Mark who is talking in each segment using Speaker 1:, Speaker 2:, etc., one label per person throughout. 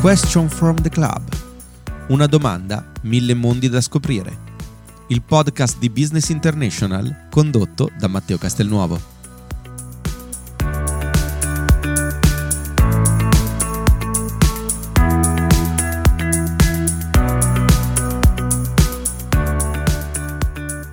Speaker 1: Question from the Club. Una domanda, mille mondi da scoprire. Il podcast di Business International condotto da Matteo Castelnuovo.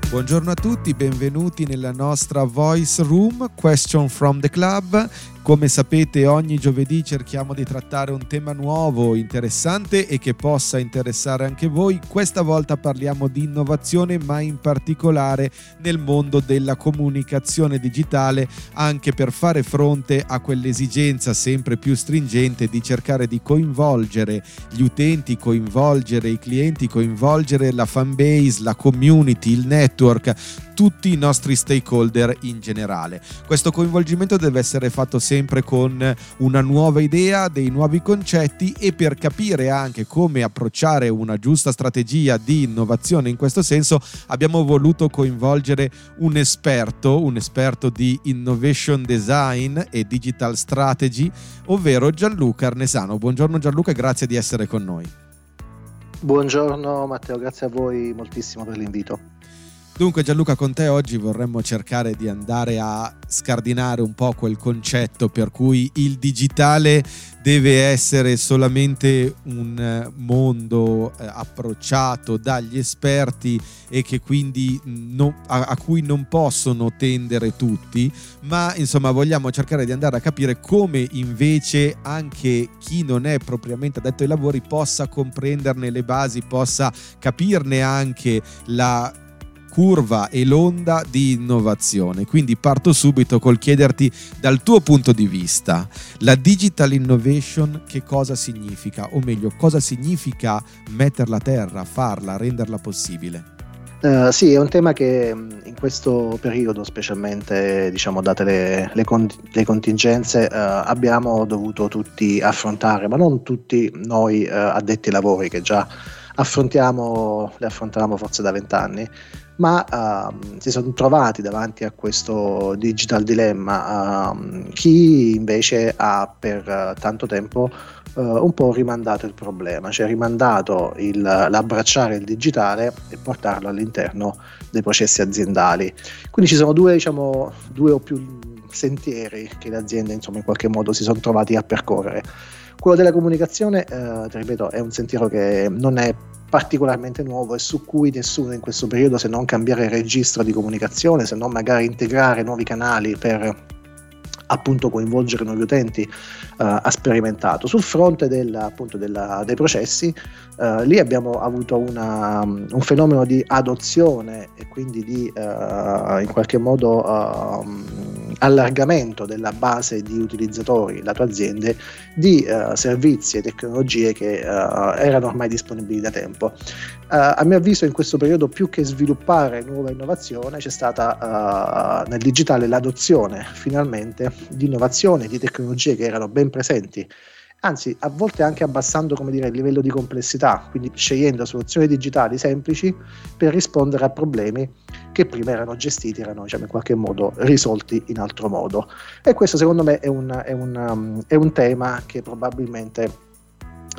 Speaker 1: Buongiorno a tutti, benvenuti nella nostra Voice Room Question from the Club. Come sapete ogni giovedì cerchiamo di trattare un tema nuovo, interessante e che possa interessare anche voi. Questa volta parliamo di innovazione ma in particolare nel mondo della comunicazione digitale anche per fare fronte a quell'esigenza sempre più stringente di cercare di coinvolgere gli utenti, coinvolgere i clienti, coinvolgere la fanbase, la community, il network, tutti i nostri stakeholder in generale. Questo coinvolgimento deve essere fatto sempre sempre con una nuova idea, dei nuovi concetti e per capire anche come approcciare una giusta strategia di innovazione in questo senso abbiamo voluto coinvolgere un esperto, un esperto di innovation design e digital strategy, ovvero Gianluca Arnesano. Buongiorno Gianluca e grazie di essere con noi.
Speaker 2: Buongiorno Matteo, grazie a voi moltissimo per l'invito.
Speaker 1: Dunque Gianluca, con te oggi vorremmo cercare di andare a scardinare un po' quel concetto per cui il digitale deve essere solamente un eh, mondo eh, approcciato dagli esperti e che quindi non, a, a, cui non possono tendere tutti, ma insomma vogliamo cercare di andare a capire come invece anche chi non è propriamente addetto ai lavori possa comprenderne le basi, possa capirne anche la curva e l'onda di innovazione. Quindi parto subito col chiederti dal tuo punto di vista, la digital innovation che cosa significa? O meglio, cosa significa metterla a terra, farla, renderla possibile?
Speaker 2: Uh, sì, è un tema che mm, in questo periodo, specialmente diciamo, date le, le, con, le contingenze, uh, abbiamo dovuto tutti affrontare, ma non tutti noi uh, addetti ai lavori che già affrontiamo, le affrontiamo forse da vent'anni, ma uh, si sono trovati davanti a questo digital dilemma uh, chi invece ha per tanto tempo eh, un po' rimandato il problema, cioè rimandato il, l'abbracciare il digitale e portarlo all'interno dei processi aziendali. Quindi ci sono due, diciamo, due o più sentieri che le aziende insomma, in qualche modo si sono trovati a percorrere. Quello della comunicazione, eh, ripeto, è un sentiero che non è particolarmente nuovo e su cui nessuno in questo periodo, se non cambiare registro di comunicazione, se non magari integrare nuovi canali per appunto coinvolgere nuovi utenti uh, ha sperimentato. Sul fronte del, appunto della, dei processi, uh, lì abbiamo avuto una, un fenomeno di adozione e quindi di uh, in qualche modo allargamento della base di utilizzatori, lato aziende, di uh, servizi e tecnologie che uh, erano ormai disponibili da tempo. Uh, a mio avviso in questo periodo più che sviluppare nuova innovazione c'è stata nel digitale l'adozione finalmente di innovazioni, di tecnologie che erano ben presenti anzi a volte anche abbassando dire, il livello di complessità, quindi scegliendo soluzioni digitali semplici per rispondere a problemi che prima erano gestiti, erano diciamo, in qualche modo risolti in altro modo. E questo secondo me è un, è un, um, è un tema che probabilmente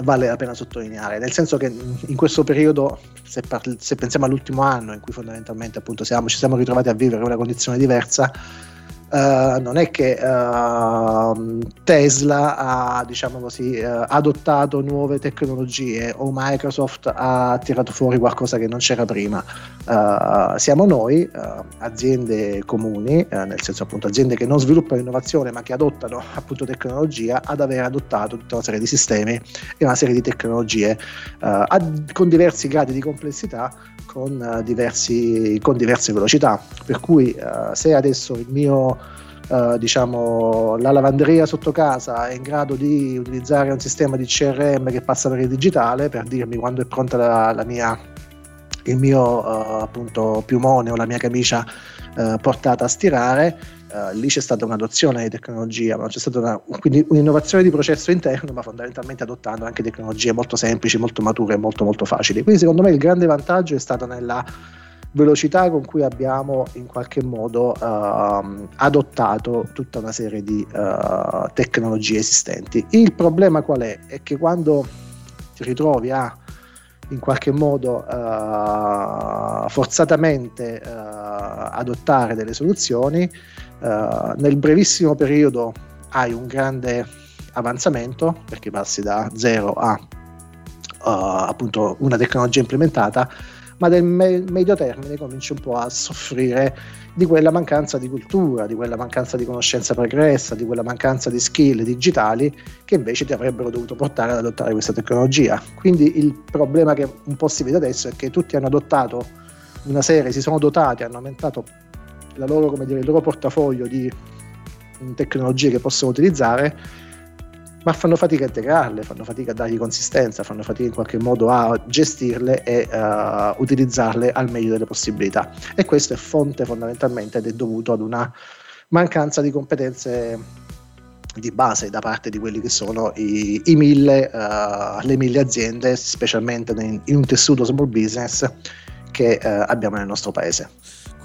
Speaker 2: vale la pena sottolineare, nel senso che in questo periodo, se, parli, se pensiamo all'ultimo anno in cui fondamentalmente appunto siamo, ci siamo ritrovati a vivere una condizione diversa, Uh, non è che uh, Tesla ha diciamo così, uh, adottato nuove tecnologie o Microsoft ha tirato fuori qualcosa che non c'era prima. siamo noi, aziende comuni, nel senso appunto aziende che non sviluppano innovazione ma che adottano appunto tecnologia, ad aver adottato tutta una serie di sistemi e una serie di tecnologie ad, con diversi gradi di complessità con, diversi, con diverse velocità. Per cui se adesso il mio Uh, diciamo, la lavanderia sotto casa è in grado di utilizzare un sistema di CRM che passa per il digitale per dirmi quando è pronta la, la mia, il mio uh, appunto piumone o la mia camicia uh, portata a stirare lì c'è stata un'adozione di tecnologia, ma c'è stata una, quindi un'innovazione di processo interno, ma fondamentalmente adottando anche tecnologie molto semplici, molto mature e molto molto facili. Quindi secondo me il grande vantaggio è stato nella velocità con cui abbiamo in qualche modo uh, adottato tutta una serie di uh, tecnologie esistenti. Il problema qual è? È che quando ti ritrovi a in qualche modo uh, forzatamente adottare delle soluzioni, nel brevissimo periodo hai un grande avanzamento perché passi da 0 a appunto una tecnologia implementata ma nel me- medio termine cominci un po' a soffrire di quella mancanza di cultura, di quella mancanza di conoscenza pregressa, di quella mancanza di skill digitali che invece ti avrebbero dovuto portare ad adottare questa tecnologia. Quindi il problema che un po' si vede adesso è che tutti hanno adottato una serie, si sono dotati, hanno aumentato loro, dire, il loro portafoglio di tecnologie che possono utilizzare ma fanno fatica a integrarle, fanno fatica a dargli consistenza, fanno fatica in qualche modo a gestirle e uh, utilizzarle al meglio delle possibilità. E questo è fonte fondamentalmente ed è dovuto ad una mancanza di competenze di base da parte di quelli che sono i, i mille, uh, le mille aziende, specialmente in, in un tessuto small business che uh, abbiamo nel nostro paese.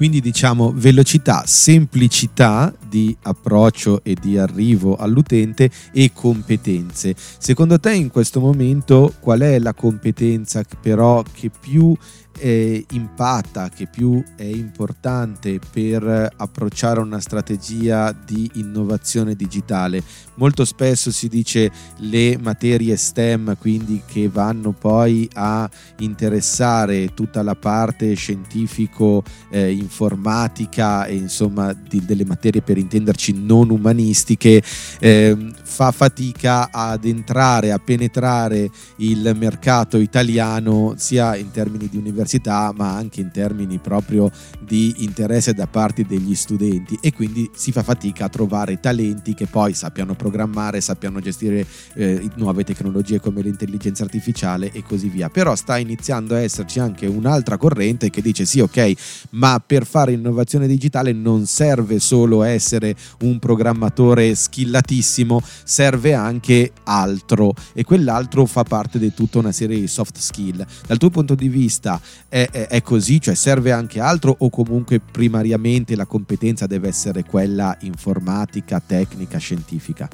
Speaker 1: Quindi diciamo velocità, semplicità di approccio e di arrivo all'utente e competenze. Secondo te in questo momento qual è la competenza però che più eh, impatta, che più è importante per approcciare una strategia di innovazione digitale. Molto spesso si dice le materie STEM, quindi che vanno poi a interessare tutta la parte scientifico, eh, informatica e insomma di, delle materie per intenderci non umanistiche, eh, fa fatica ad entrare, a penetrare il mercato italiano sia in termini di università ma anche in termini proprio di interesse da parte degli studenti e quindi si fa fatica a trovare talenti che poi sappiano programmare, sappiano gestire eh, nuove tecnologie come l'intelligenza artificiale e così via. Però sta iniziando a esserci anche un'altra corrente che dice sì ok, ma per fare innovazione digitale non serve solo essere un programmatore skillatissimo, serve anche altro e quell'altro fa parte di tutta una serie di soft skill. Dal tuo punto di vista è, è, è, così, cioè serve anche altro o comunque primariamente la competenza deve essere quella informatica, tecnica, scientifica?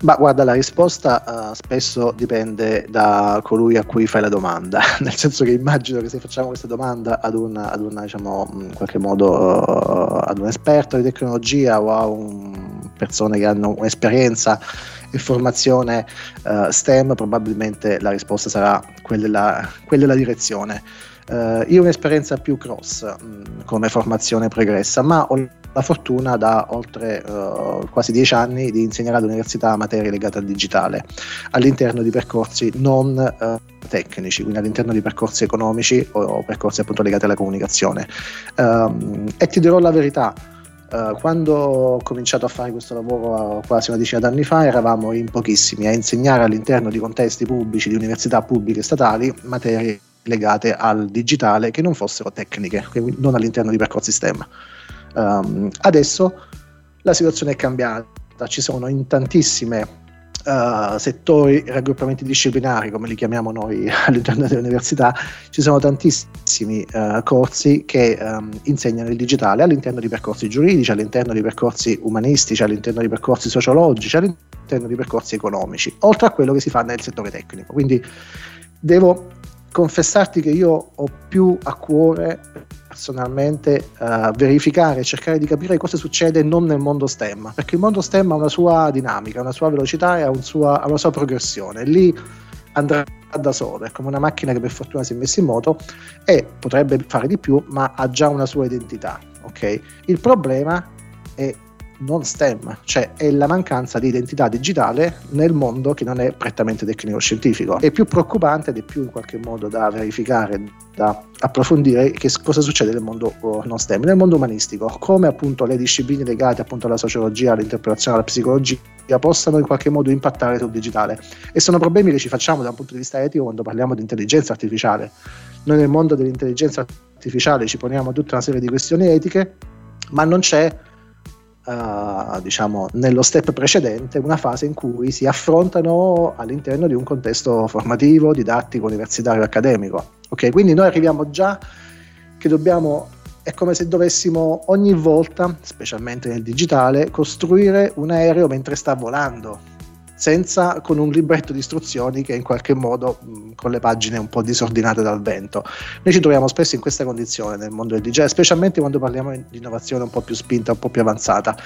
Speaker 2: Ma guarda, la risposta uh, spesso dipende da colui a cui fai la domanda, nel senso che immagino che se facciamo questa domanda ad una, ad una diciamo, in qualche modo uh, ad un esperto di tecnologia o a un, persone che hanno un'esperienza e formazione uh, STEM, probabilmente la risposta sarà quella quella della direzione. Uh, io ho un'esperienza più cross mh, mm, come formazione pregressa, ma ho la fortuna da oltre uh, quasi dieci anni di insegnare all'università materie legate al digitale all'interno di percorsi non uh, tecnici, quindi all'interno di percorsi economici o, percorsi appunto legati alla comunicazione. Um, e ti dirò la verità, Uh, quando ho cominciato a fare questo lavoro quasi una decina d'anni fa eravamo in pochissimi a insegnare all'interno di contesti pubblici, di università pubbliche e statali, materie legate al digitale che non fossero tecniche, quindi non all'interno di percorsi STEM. Um, adesso la situazione è cambiata, ci sono in tantissime Uh, settori, raggruppamenti disciplinari, come li chiamiamo noi all'interno delle università, ci sono tantissimi uh, corsi che um, insegnano il digitale all'interno di percorsi giuridici, all'interno di percorsi umanistici, all'interno di percorsi sociologici, all'interno di percorsi economici, oltre a quello che si fa nel settore tecnico. Quindi devo confessarti che io ho più a cuore personalmente uh, verificare cercare di capire cosa succede non nel mondo STEM, perché il mondo STEM ha una sua dinamica, una sua velocità e ha, un sua, ha una sua progressione. Lì andrà da solo, è come una macchina che per fortuna si è messa in moto e potrebbe fare di più, ma ha già una sua identità. Okay? Il problema è non STEM, cioè è la mancanza di identità digitale nel mondo che non è prettamente tecnico-scientifico. È più preoccupante ed è più in qualche modo da verificare, da approfondire che cosa succede nel mondo oh, non STEM, nel mondo umanistico, come appunto le discipline legate appunto alla sociologia, all'interpretazione, alla psicologia possano in qualche modo impattare sul digitale. E sono problemi che ci facciamo da un punto di vista etico quando parliamo di intelligenza artificiale. Noi nel mondo dell'intelligenza artificiale ci poniamo tutta una serie di questioni etiche, ma non c'è uh, diciamo, nello step precedente una fase in cui si affrontano all'interno di un contesto formativo, didattico, universitario, accademico. Ok, quindi noi arriviamo già che dobbiamo è come se dovessimo ogni volta, specialmente nel digitale, costruire un aereo mentre sta volando, senza con un libretto di istruzioni che in qualche modo con le pagine un po' disordinate dal vento. Noi ci troviamo spesso in questa condizione nel mondo del digitale, specialmente quando parliamo di innovazione un po' più spinta, un po' più avanzata.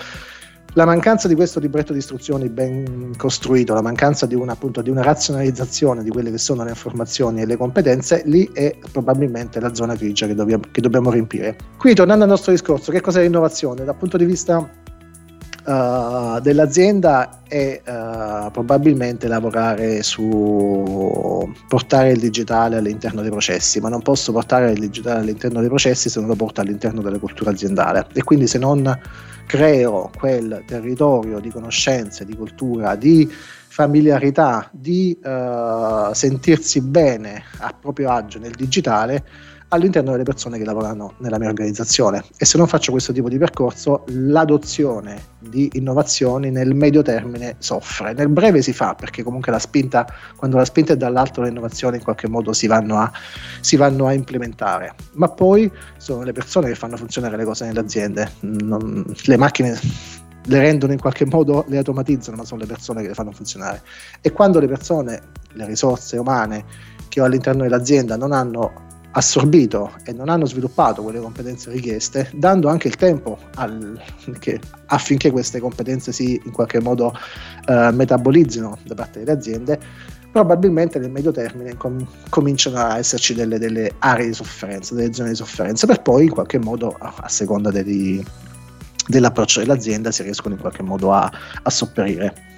Speaker 2: La mancanza di questo libretto di istruzioni ben costruito, la mancanza di una, appunto, di una razionalizzazione di quelle che sono le informazioni e le competenze, lì è probabilmente la zona grigia che dobbiamo, che dobbiamo riempire. Quindi tornando al nostro discorso, che cos'è l'innovazione? Dal punto di vista Uh, dell'azienda è uh, probabilmente lavorare su portare il digitale all'interno dei processi, ma non posso portare il digitale all'interno dei processi se non lo porto all'interno della cultura aziendale. E quindi se non creo quel territorio di conoscenze, di cultura, di familiarità, di uh, sentirsi bene a proprio agio nel digitale, all'interno delle persone che lavorano nella mia organizzazione. E se non faccio questo tipo di percorso l'adozione di innovazioni nel medio termine soffre, nel breve si fa perché comunque la spinta, quando la spinta è dall'alto le innovazioni in qualche modo si vanno, a, si vanno a implementare, ma poi sono le persone che fanno funzionare le cose nelle aziende, non, le macchine le rendono in qualche modo, le automatizzano, ma sono le persone che le fanno funzionare. E quando le persone, le risorse umane che ho all'interno dell'azienda non hanno assorbito e non hanno sviluppato quelle competenze richieste, dando anche il tempo al, che, affinché queste competenze si in qualche modo eh, metabolizzino da parte delle aziende, probabilmente nel medio termine com- cominciano a esserci delle, delle, aree di sofferenza, delle zone di sofferenza, per poi in qualche modo, a, seconda dei, dell'approccio dell'azienda, si riescono in qualche modo a, a sopperire.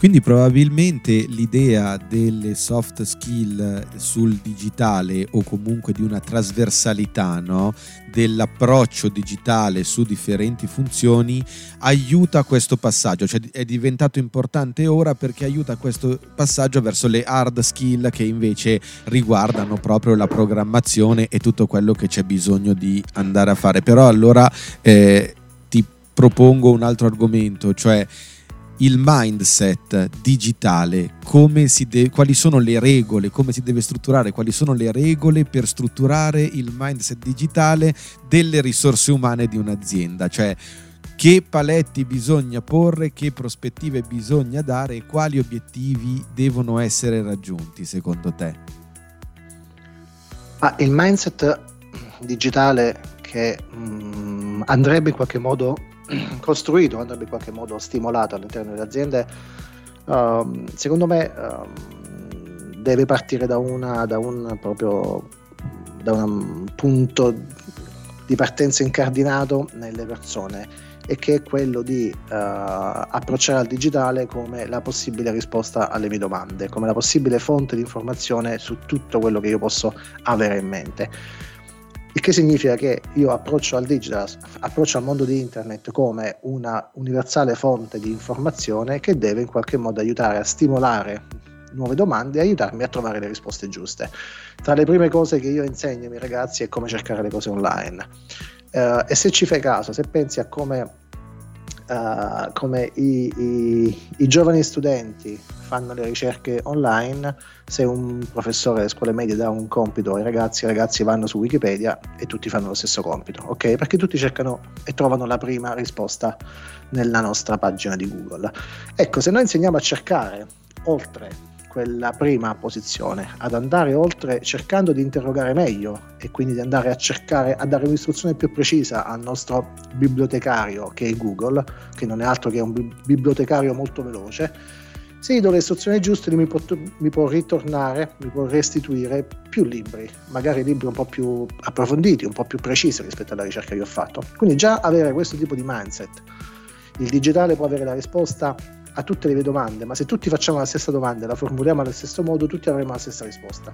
Speaker 1: Quindi probabilmente l'idea delle soft skill sul digitale o comunque di una trasversalità no? dell'approccio digitale su differenti funzioni aiuta questo passaggio, cioè è diventato importante ora perché aiuta questo passaggio verso le hard skill che invece riguardano proprio la programmazione e tutto quello che c'è bisogno di andare a fare. Però allora eh, ti propongo un altro argomento, cioè il mindset digitale, de- quali sono le regole, come si deve strutturare, quali sono le regole per strutturare il mindset digitale delle risorse umane di un'azienda, cioè che paletti bisogna porre, che prospettive bisogna dare e quali obiettivi devono essere raggiunti secondo te?
Speaker 2: Ah, il mindset digitale che mh, mm, andrebbe in qualche modo costruito, andrebbe in qualche modo stimolato all'interno delle aziende, um, secondo me um, deve partire da, una, da un proprio da un punto di partenza incardinato nelle persone e che è quello di uh, approcciare al digitale come la possibile risposta alle mie domande, come la possibile fonte di informazione su tutto quello che io posso avere in mente il che significa che io approccio al digital, approccio al mondo di internet come una universale fonte di informazione che deve in qualche modo aiutare a stimolare nuove domande e aiutarmi a trovare le risposte giuste. Tra le prime cose che io insegno ai miei ragazzi è come cercare le cose online. Uh, e se ci fai caso, se pensi a come uh, come i, i, i, giovani studenti fanno le ricerche online, se un professore delle scuole medie dà un compito ai ragazzi, i ragazzi vanno su Wikipedia e tutti fanno lo stesso compito, ok? Perché tutti cercano e trovano la prima risposta nella nostra pagina di Google. Ecco, se noi insegniamo a cercare oltre quella prima posizione, ad andare oltre cercando di interrogare meglio e quindi di andare a cercare, a dare un'istruzione più precisa al nostro bibliotecario che è Google, che non è altro che un bibliotecario molto veloce. Se gli do le istruzioni giuste mi può, mi può ritornare, mi può restituire più libri, magari libri un po' più approfonditi, un po' più precisi rispetto alla ricerca che ho fatto. Quindi già avere questo tipo di mindset. Il digitale può avere la risposta a tutte le domande, ma se tutti facciamo la stessa domanda e la formuliamo allo stesso modo, tutti avremo la stessa risposta.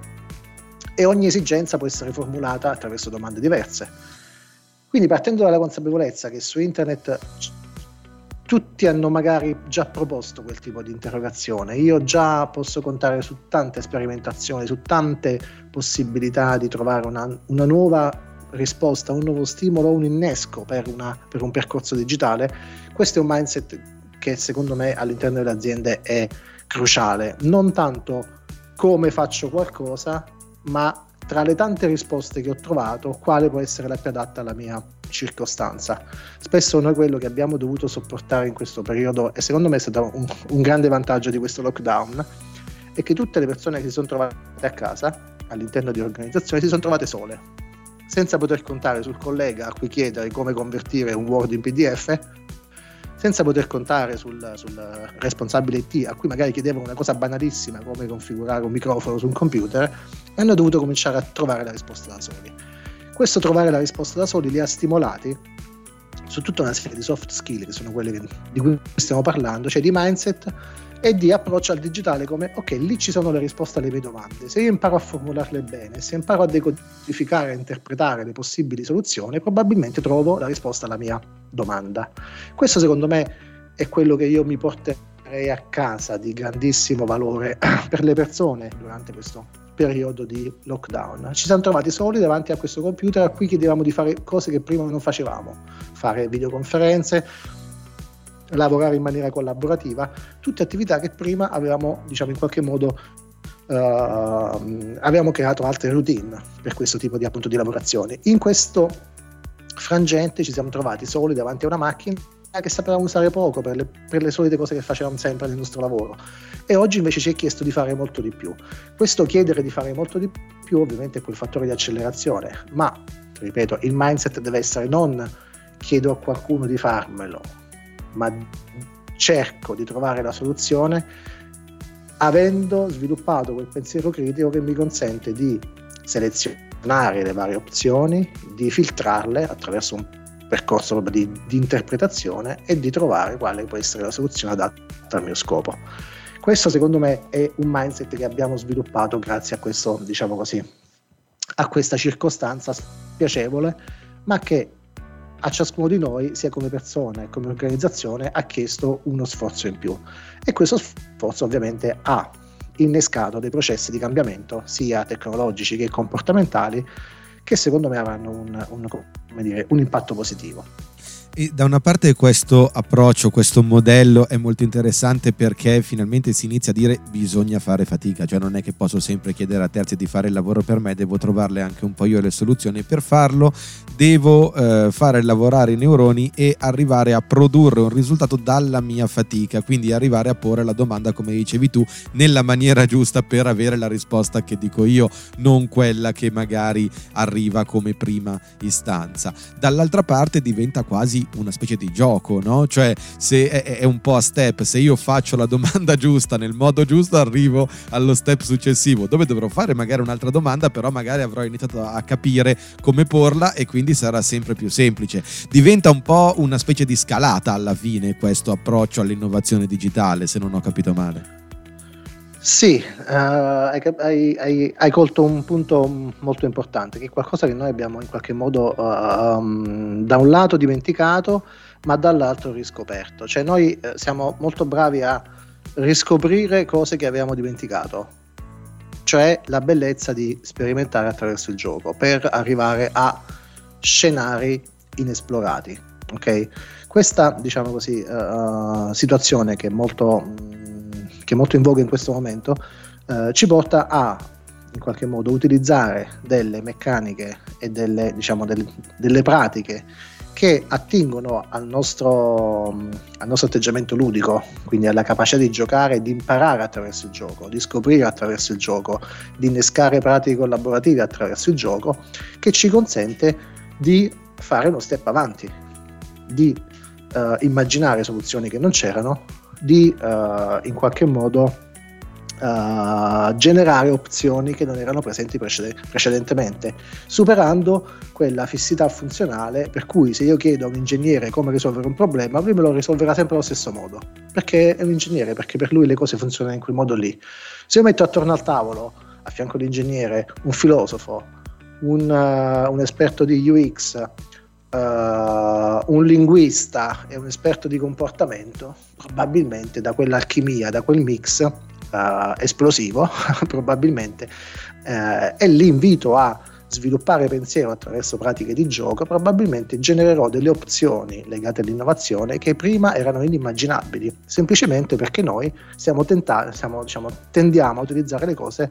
Speaker 2: E ogni esigenza può essere formulata attraverso domande diverse. Quindi partendo dalla consapevolezza che su internet tutti hanno magari già proposto quel tipo di interrogazione, io già posso contare su tante sperimentazioni, su tante possibilità di trovare una, una nuova risposta, un nuovo stimolo, un innesco per, una, per un percorso digitale, questo è un mindset che secondo me all'interno delle aziende è cruciale. Non tanto come faccio qualcosa, ma tra le tante risposte che ho trovato, quale può essere la più adatta alla mia circostanza. Spesso noi quello che abbiamo dovuto sopportare in questo periodo, e secondo me è stato un, un grande vantaggio di questo lockdown, è che tutte le persone che si sono trovate a casa, all'interno di organizzazioni, si sono trovate sole, senza poter contare sul collega a cui chiedere come convertire un Word in PDF, senza poter contare sul, sul, responsabile IT a cui magari chiedevano una cosa banalissima come configurare un microfono su un computer, hanno dovuto cominciare a trovare la risposta da soli. Questo trovare la risposta da soli li ha stimolati su tutta una serie di soft skill che sono quelle di cui stiamo parlando, cioè di mindset e di approccio al digitale come ok, lì ci sono le risposte alle mie domande. Se io imparo a formularle bene, se imparo a decodificare e interpretare le possibili soluzioni, probabilmente trovo la risposta alla mia domanda. Questo secondo me è quello che io mi porterei a casa di grandissimo valore per le persone durante questo periodo di lockdown. Ci siamo trovati soli davanti a questo computer a cui chiedevamo di fare cose che prima non facevamo, fare videoconferenze, lavorare in maniera collaborativa, tutte attività che prima avevamo, diciamo, in qualche modo uh, avevamo creato altre routine per questo tipo di, appunto, di lavorazioni. In questo frangente ci siamo trovati soli davanti a una macchina che sapevamo usare poco per le, per le, solite cose che facevamo sempre nel nostro lavoro e oggi invece ci è chiesto di fare molto di più. Questo chiedere di fare molto di più ovviamente è quel fattore di accelerazione, ma ripeto, il mindset deve essere non chiedo a qualcuno di farmelo, ma cerco di trovare la soluzione avendo sviluppato quel pensiero critico che mi consente di selezionare le varie opzioni, di filtrarle attraverso un percorso di, di interpretazione e di trovare quale può essere la soluzione adatta al mio scopo. Questo secondo me è un mindset che abbiamo sviluppato grazie a questo, diciamo così, a questa circostanza spiacevole, ma che a ciascuno di noi, sia come persona che come organizzazione, ha chiesto uno sforzo in più. E questo sforzo ovviamente ha innescato dei processi di cambiamento, sia tecnologici che comportamentali, che secondo me avranno un, un, dire, un impatto positivo.
Speaker 1: Da una parte questo approccio, questo modello è molto interessante perché finalmente si inizia a dire bisogna fare fatica, cioè non è che posso sempre chiedere a terzi di fare il lavoro per me, devo trovarle anche un po' io le soluzioni. Per farlo devo eh, fare lavorare i neuroni e arrivare a produrre un risultato dalla mia fatica, quindi arrivare a porre la domanda come dicevi tu nella maniera giusta per avere la risposta che dico io, non quella che magari arriva come prima istanza. Dall'altra parte diventa quasi una specie di gioco, no? Cioè, se è, è, un po' a step, se io faccio la domanda giusta nel modo giusto, arrivo allo step successivo, dove dovrò fare magari un'altra domanda, però magari avrò iniziato a capire come porla e quindi sarà sempre più semplice. Diventa un po' una specie di scalata alla fine questo approccio all'innovazione digitale, se non ho capito male.
Speaker 2: Sì, uh, hai, hai, hai, colto un punto molto importante, che è qualcosa che noi abbiamo in qualche modo uh, um, da un lato dimenticato, ma dall'altro riscoperto. Cioè noi uh, siamo molto bravi a riscoprire cose che avevamo dimenticato, cioè la bellezza di sperimentare attraverso il gioco per arrivare a scenari inesplorati. Okay? Questa, diciamo così, situazione che è molto... Che è molto in voga in questo momento, eh, ci porta a in qualche modo utilizzare delle meccaniche e delle, diciamo, delle, delle pratiche che attingono al nostro, al nostro, atteggiamento ludico, quindi alla capacità di giocare, di imparare attraverso il gioco, di scoprire attraverso il gioco, di innescare pratiche collaborative attraverso il gioco, che ci consente di fare uno step avanti, di uh, immaginare soluzioni che non c'erano, di uh, in qualche modo uh, generare opzioni che non erano presenti precede- precedentemente, superando quella fissità funzionale per cui se io chiedo a un ingegnere come risolvere un problema, lui me lo risolverà sempre allo stesso modo, perché è un ingegnere, perché per lui le cose funzionano in quel modo lì. Se io metto attorno al tavolo, a fianco all'ingegnere, un filosofo, un, uh, un esperto di UX, uh, un linguista e un esperto di comportamento, probabilmente da quell'alchimia, da quel mix uh, esplosivo, probabilmente, uh, e l'invito a sviluppare pensiero attraverso pratiche di gioco, probabilmente genererò delle opzioni legate all'innovazione che prima erano inimmaginabili, semplicemente perché noi siamo tenta- siamo, diciamo, tendiamo a utilizzare le cose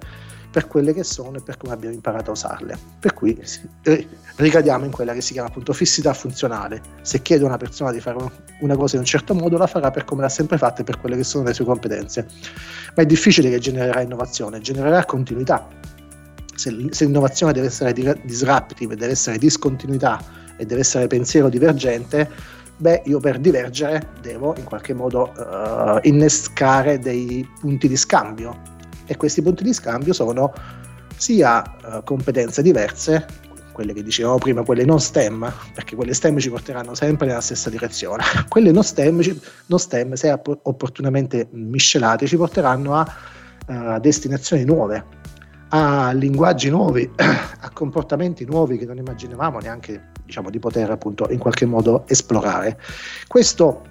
Speaker 2: per quelle che sono e per come abbiamo imparato a usarle. Per cui eh, ricadiamo in quella che si chiama appunto fissità funzionale. Se chiedo a una persona di fare una cosa in un certo modo, la farà per come l'ha sempre fatta e per quelle che sono le sue competenze. Ma è difficile che genererà innovazione, genererà continuità. Se, l'innovazione deve essere disruptive, deve essere discontinuità e deve essere pensiero divergente, beh, io per divergere devo in qualche modo uh, innescare dei punti di scambio e questi punti di scambio sono sia uh, competenze diverse, quelle che dicevamo prima, quelle non STEM, perché quelle STEM ci porteranno sempre nella stessa direzione, quelle non STEM, non STEM se opportunamente miscelate, ci porteranno a uh, destinazioni nuove, a linguaggi nuovi, a comportamenti nuovi che non immaginavamo neanche diciamo, di poter appunto in qualche modo esplorare. Questo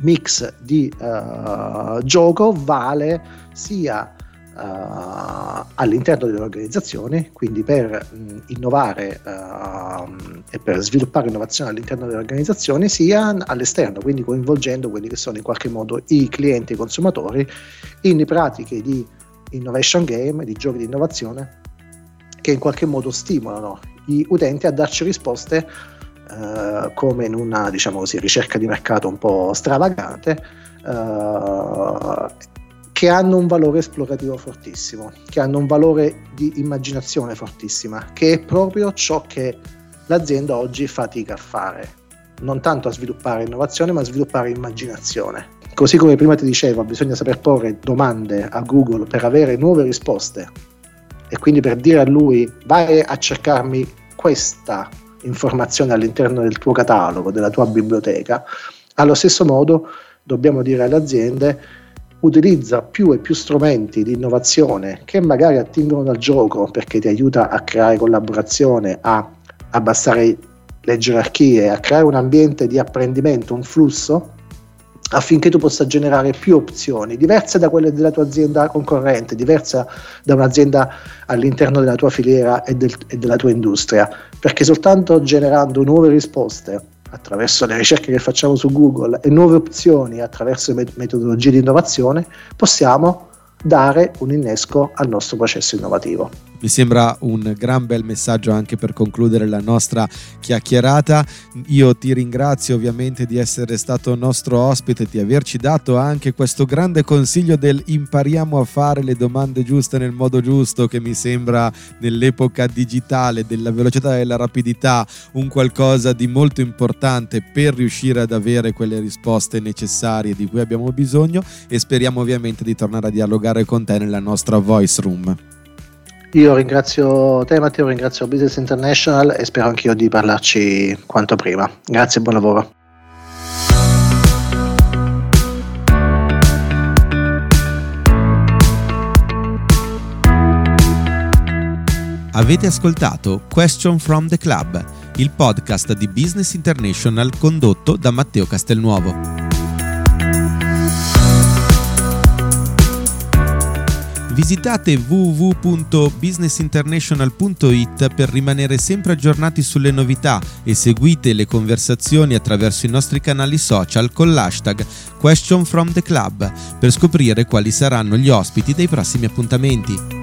Speaker 2: mix di uh, gioco vale sia uh, all'interno delle organizzazioni, quindi per mh, innovare uh, e per sviluppare innovazione all'interno delle organizzazioni, sia all'esterno, quindi coinvolgendo quelli che sono in qualche modo i clienti e i consumatori in pratiche di innovation game, di giochi di innovazione che in qualche modo stimolano gli utenti a darci risposte uh, come in una diciamo così, ricerca di mercato un po' stravagante che hanno un valore esplorativo fortissimo, che hanno un valore di immaginazione fortissima, che è proprio ciò che l'azienda oggi fatica a fare. Non tanto a sviluppare innovazione, ma a sviluppare immaginazione. Così come prima ti dicevo, bisogna saper porre domande a Google per avere nuove risposte e quindi per dire a lui vai a cercarmi questa informazione all'interno del tuo catalogo, della tua biblioteca, allo stesso modo dobbiamo dire alle aziende utilizza più e più strumenti di innovazione che magari attingono dal gioco perché ti aiuta a creare collaborazione, a abbassare le gerarchie, a creare un ambiente di apprendimento, un flusso affinché tu possa generare più opzioni diverse da quelle della tua azienda concorrente, diverse da un'azienda all'interno della tua filiera e, del, e della tua industria, perché soltanto generando nuove risposte attraverso le ricerche che facciamo su Google e nuove opzioni attraverso metodologie di innovazione, possiamo dare un innesco al nostro processo innovativo.
Speaker 1: Mi sembra un gran bel messaggio anche per concludere la nostra chiacchierata. Io ti ringrazio ovviamente di essere stato nostro ospite di averci dato anche questo grande consiglio del impariamo a fare le domande giuste nel modo giusto che mi sembra nell'epoca digitale della velocità e della rapidità un qualcosa di molto importante per riuscire ad avere quelle risposte necessarie di cui abbiamo bisogno e speriamo ovviamente di tornare a dialogare con te nella nostra voice room.
Speaker 2: Io ringrazio te Matteo, ringrazio Business International e spero anch'io di parlarci quanto prima. Grazie e buon lavoro.
Speaker 1: Avete ascoltato Question from the Club, il podcast di Business International condotto da Matteo Castelnuovo. Visitate www.businessinternational.it per rimanere sempre aggiornati sulle novità e seguite le conversazioni attraverso i nostri canali social con l'hashtag Question from the Club per scoprire quali saranno gli ospiti dei prossimi appuntamenti.